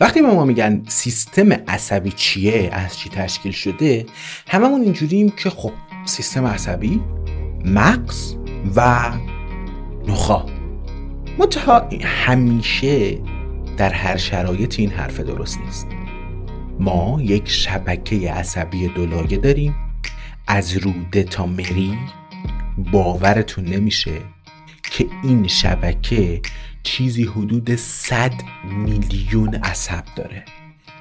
وقتی به ما میگن سیستم عصبی چیه از چی تشکیل شده هممون اینجوریم که خب سیستم عصبی مغز و نخا. منتها همیشه در هر شرایط این حرف درست نیست. ما یک شبکه عصبی دولایه داریم. از روده تا مری باورتون نمیشه که این شبکه چیزی حدود 100 میلیون عصب داره.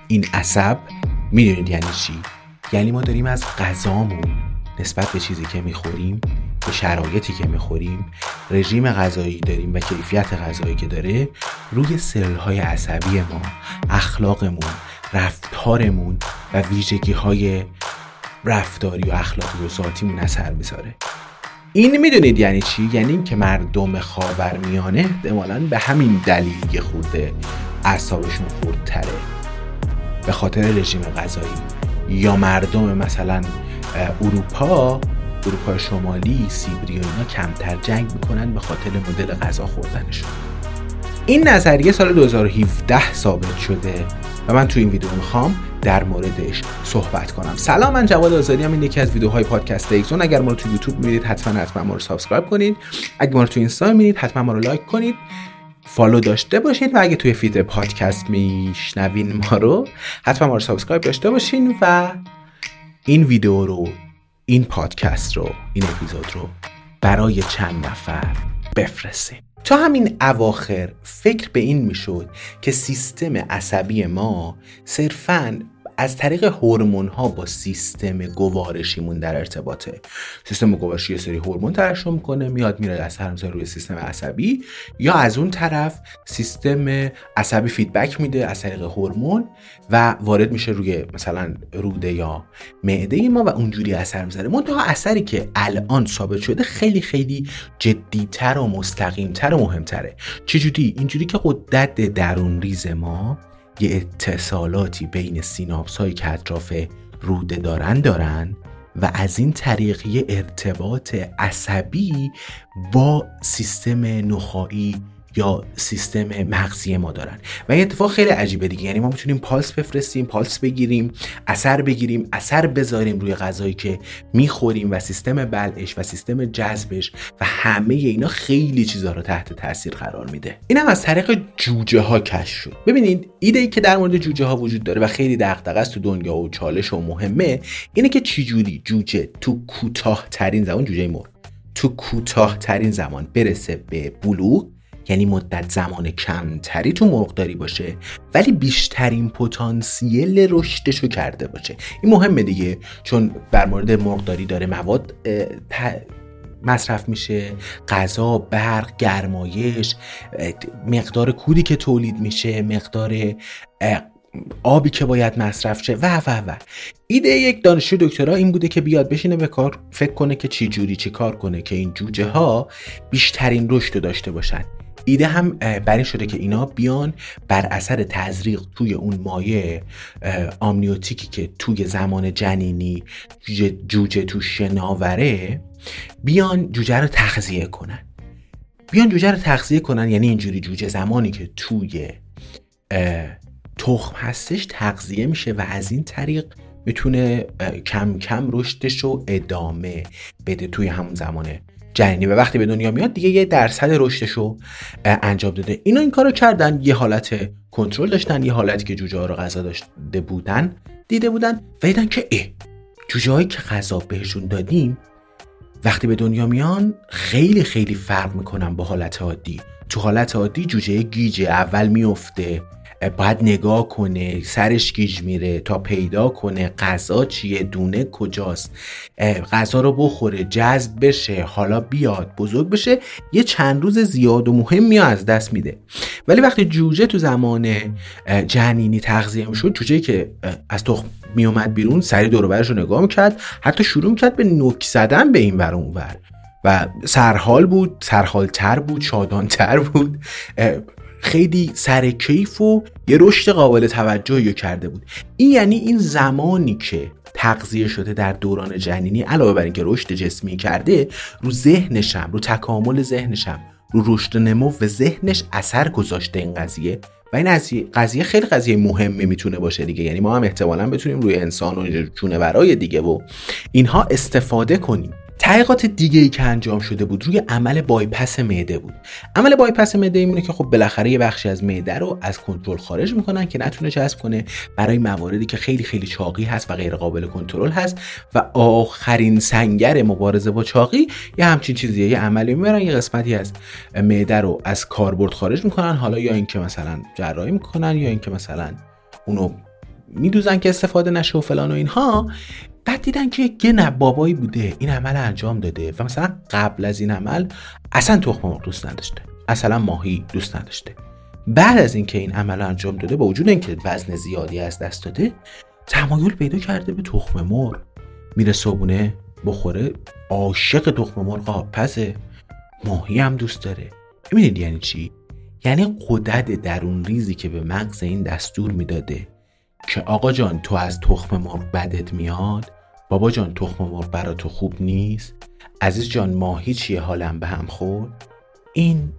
این عصب می‌دونید یعنی چی؟ یعنی ما داریم از غذامون نسبت به چیزی که می‌خوریم به شرایطی که می‌خوریم رژیم غذایی داریم و کیفیت غذایی که داره روی سلول های عصبی ما اخلاقمون رفتارمون و ویژگی های رفتاری و اخلاقی و ذاتیمون اثر می‌ذاره. این می‌دونید یعنی چی؟ یعنی اینکه مردم خاورمیانه احتمالاً به همین دلیل یه خورده اعصابشون خردتره. به خاطر رژیم غذایی. یا مردم مثلا اروپا اروپا شمالی سیبری و اینا کمتر جنگ می‌کنن به خاطر مدل غذا خوردنشون. این نظریه سال 2017 ثابت شده و من تو این ویدیو می‌خوام در موردش صحبت کنم. سلام من جواد آزادی‌ام این یکی از ویدیوهای پادکست ایکسون. اگر ما رو تو یوتیوب می‌بینید حتما حتما ما رو subscribe کنید. اگر ما رو تو اینستا می‌بینید حتما ما رو like کنید. follow داشته باشید و اگه توی feed پادکست میشنوین ما رو حتما ما رو subscribe داشته باشین و این ویدیو رو این پادکست رو این اپیزود رو برای چند نفر بفرستین. تا همین اواخر فکر به این می‌شد که سیستم عصبی ما صرفاً از طریق هورمون ها با سیستم گوارشیمون در ارتباطه. سیستم گوارشی یه سری هورمون ترشح می‌کنه میاد میره از هر روی سیستم عصبی یا از اون طرف سیستم عصبی feedback میده از طریق هورمون و وارد میشه روی مثلا روده یا معده ما و اونجوری اثر می‌ذاره. منتها اثری که الان ثابت شده خیلی خیلی جدیتر و مستقیمتر و مهمتره. چجوری؟ اینجوری که غدد درون ریز ما یه اتصالاتی بین سیناپس هایی که اطراف روده دارن دارن و از این طریق یه ارتباط عصبی با سیستم نخایی یا سیستم مغزی ما دارن. و این اتفاق خیلی عجیبه دیگه. یعنی ما می‌تونیم پالس بفرستیم پالس بگیریم اثر بگیریم اثر بذاریم روی غذایی که می‌خوریم و سیستم بلعش و سیستم جذبش و همه اینا خیلی چیزها رو تحت تاثیر قرار میده. اینم از طریق جوجه ها کش شد. ببینید ایده ای که در مورد جوجه ها وجود داره و خیلی دغدغه است تو دنیا و چالش و مهمه اینه که چجوری جوجه تو کوتاه ترین زمان جوجه مر تو کوتاه ترین زمان برسه به بلوغ یعنی مدت زمان کمتری تو مرغداری باشه ولی بیشترین پتانسیل رشدشو کرده باشه. این مهمه دیگه چون بر مورد مرغداری داره مواد مصرف میشه غذا برق گرمایش مقدار کودی که تولید میشه مقدار آبی که باید مصرف شه و و و. ایده یک دانشجو دکترا این بوده که بیاد بشینه به کار فکر کنه که چی جوری چی کار کنه که این جوجه ها بیشترین رشد رو داشته باشن. ایده هم بر این شده که اینا بیان بر اثر تزریق توی اون مایع آمنیوتیکی که توی زمان جنینی جوجه تو شناوره بیان جوجه رو تغذیه کنن. بیان جوجه رو تغذیه کنن یعنی اینجوری جوجه زمانی که توی تخم هستش تغذیه میشه و از این طریق می‌تونه کم کم رشدش رو ادامه بده توی همون زمانه. جنینی. و وقتی به دنیا میاد دیگه یه درصد رشدش رو انجام داده. اینا این کارو کردن یه حالت کنترل داشتن یه حالتی که جوجه ها رو غذا داشته بودن دیده بودن و دیدن که اه جوجه هایی که غذا بهشون دادیم وقتی به دنیا میان خیلی خیلی فرق می‌کنن با حالت عادی. تو حالت عادی جوجه گیجه اول میفته باید نگاه کنه سرش گیج میره تا پیدا کنه غذا چیه دونه کجاست. غذا رو بخوره جذب بشه حالا بیاد بزرگ بشه یه چند روز زیاد و مهمی از دست میده. ولی وقتی جوجه تو زمان جنینی تغذیه می‌شد جوجه که از تخم میومد بیرون سری دور رو نگاه می‌کرد حتی شروع می‌کرد به نوک زدن به این ور اون ور. و سرحال بود سرحالتر بود شادانتر بود. خیلی سر کیف و یه رشد قابل توجهی کرده بود. این یعنی این زمانی که تغذیه شده در دوران جنینی علاوه بر اینکه رشد جسمی کرده رو ذهنشم رو تکامل ذهنشم رو رشد نمو و ذهنش اثر گذاشته این قضیه. و این قضیه خیلی قضیه مهمه می‌تونه باشه دیگه. یعنی ما هم احتمالا بتونیم روی انسان و جونورای دیگه و اینها استفاده کنیم. تحقیقات دیگه ای که انجام شده بود روی عمل بایپس معده بود. عمل بایپس معده ایمونه که خب بالاخره یه بخشی از معده رو از کنترل خارج می‌کنن که نتونه جذب کنه برای مواردی که خیلی خیلی چاقی هست و غیر قابل کنترل هست و آخرین سنگر مبارزه با چاقی یه همچین چیزیه. یه عملی می‌برن یه قسمتی از معده رو از کاربرد خارج می‌کنن. حالا یا اینکه مثلا جراحی می‌کنن یا اینکه مثلا اونو میدوزن که استفاده نشه و فلان و اینها. بعد دیدن که یه بابایی بوده این عمل انجام داده و مثلا قبل از این عمل اصلا تخم مرغ دوست نداشته. اصلا ماهی دوست نداشته. بعد از اینکه این عمل انجام داده با وجود اینکه وزن زیادی از دست داده تمایل پیدا کرده به تخم مرغ. میره صبونه بخوره عاشق تخم مرغ آبپزه ماهی هم دوست داره. می‌دونید یعنی چی؟ یعنی قدرت درون ریزی که به مغز این دستور می‌داده که آقا جان تو از تخم مرغ بدت میاد؟ بابا جان تخم مرغ برا تو خوب نیست؟ عزیز جان ماهی چیه؟ حالم به هم خورد؟ این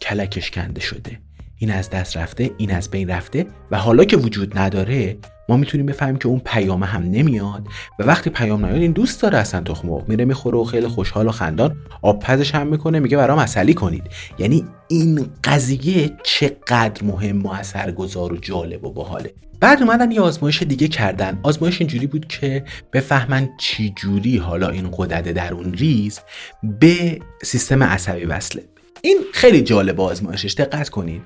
کلکش کنده شده. این از دست رفته این از بین رفته و حالا که وجود نداره ما می‌تونیم بفهمیم که اون پیام هم نمیاد و وقتی پیام نیاد این دوست داره اصلا تخم مرغ میره می‌خوره و خیلی خوشحال و خندان آب پزش هم می‌کنه میگه برام اصلی کنید. یعنی این قضیه چقدر مهم و اثرگذار و جالب و باحاله. بعد اومدن یه آزمایش دیگه کردن. آزمایش اینجوری بود که بفهمن چی جوری حالا این قدرت درون ریز به سیستم عصبی وصله. این خیلی جالب آزمایشش دقت کنید.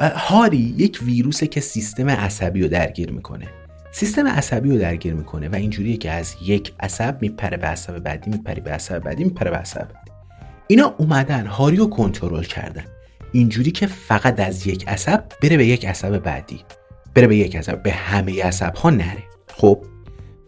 هاری یک ویروسه که سیستم عصبی رو درگیر می‌کنه. سیستم عصبی رو درگیر می‌کنه و اینجوریه که از یک عصب میپره به عصب بعدی میپره به عصب بعدی میپره به عصب بعدی. اینا اومدن هاری رو کنترل کردن. اینجوری که فقط از یک عصب بره به یک عصب بعدی. بره به یک عصب به همه عصب ها نره. خب؟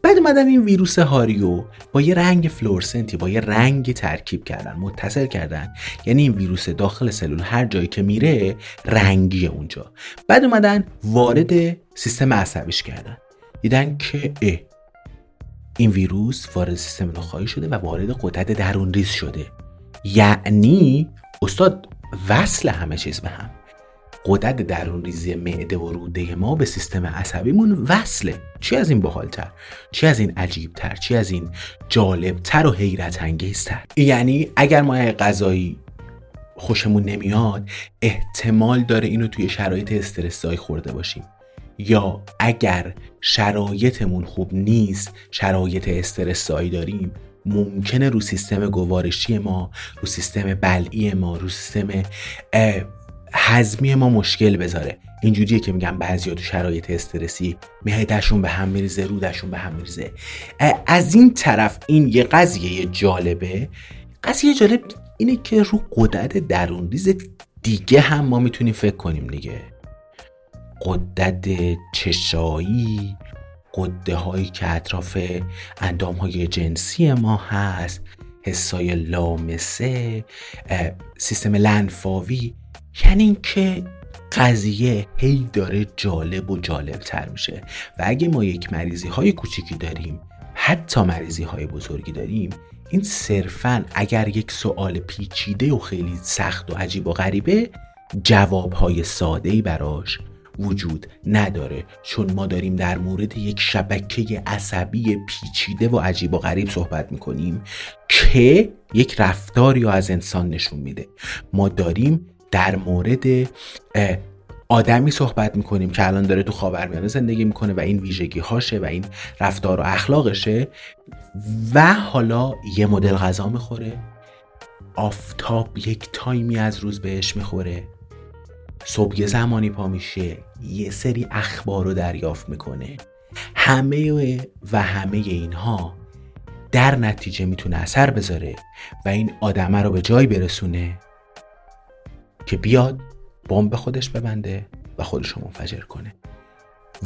بعد اومدن این ویروس هاریو با یه رنگ فلورسنتی با یه رنگ ترکیب کردن متصل کردن. یعنی این ویروس داخل سلول هر جایی که میره رنگی اونجا. بعد اومدن وارد سیستم عصبیش کردن. دیدن که این ویروس وارد سیستم نخایی شده و وارد قدرت درون ریز شده. یعنی استاد وصل همه چیز به هم. قدرت درون ریزی معده و روده ما به سیستم عصبیمون وصله. چی از این باحالتر؟ چی از این عجیبتر؟ چی از این جالبتر و حیرت انگیزتر یعنی اگر ما غذایی خوشمون نمیاد احتمال داره اینو توی شرایط استرسایی خورده باشیم. یا اگر شرایطمون خوب نیست شرایط استرسایی داریم ممکنه رو سیستم گوارشی ما رو سیستم بلعی ما رو سیستم هضمی ما مشکل بذاره. اینجوریه که میگم بعضیا تو شرایط استرسی معدهشون به هم میریزه رودشون به هم میریزه. از این طرف این یه قضیه جالبه. قضیه جالب اینه که رو قدرت درون ریز دیگه هم ما می‌تونیم فکر کنیم دیگه. قدرت چشایی قده هایی که اطراف اندام های جنسی ما هست حسای لامسه سیستم لنفاوی یعنی اینکه قضیه هی داره جالب و جالب تر میشه. و اگه ما یک مریضی های کوچیکی داریم حتی مریضی های بزرگی داریم این صرفا اگر یک سوال پیچیده و خیلی سخت و عجیب و غریبه جوابهای ساده ای براش وجود نداره. چون ما داریم در مورد یک شبکه عصبی پیچیده و عجیب و غریب صحبت می‌کنیم که یک رفتاری از انسان نشون میده. ما داریم در مورد آدمی صحبت می‌کنیم که الان داره تو خاورمیانه زندگی می‌کنه و این ویژگی هاشه و این رفتار و اخلاقشه و حالا یه مدل غذا می‌خوره. آفتاب یک تایمی از روز بهش می‌خوره. صبح یه زمانی پا میشه یه سری اخبار رو دریافت می‌کنه. همه و همه اینها در نتیجه می‌تونه اثر بذاره و این آدمه رو به جای برسونه. که بیاد بمب به خودش ببنده و خودش رو منفجر کنه.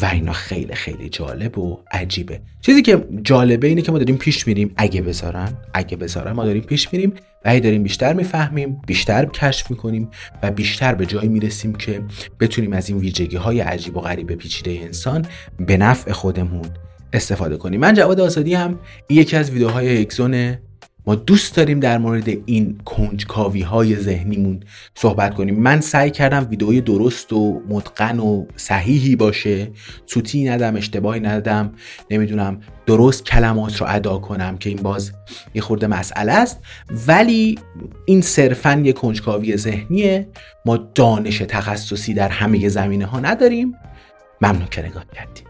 و اینا خیلی خیلی جالب و عجیبه. چیزی که جالبه اینه که ما داریم پیش میریم اگه بذارن اگه بذارن ما داریم پیش میریم و هی داریم بیشتر می‌فهمیم بیشتر کشف می‌کنیم و بیشتر به جایی می‌رسیم که بتونیم از این ویژگی های عجیب و غریب پیچیده انسان به نفع خودمون استفاده کنیم. من جواد آزادی هم یکی از ویدیوهای اکزون ما دوست داریم در مورد این کنجکاوی های ذهنیمون صحبت کنیم. من سعی کردم ویدئوی درست و متقن و صحیحی باشه. سوتی ندم اشتباهی ندم. نمی‌دونم درست کلمات رو ادا کنم که این باز یه خورده مسئله است. ولی این صرفا یه کنجکاوی ذهنیه. ما دانش تخصصی در همه زمینه ها نداریم. ممنون که نگاه کردیم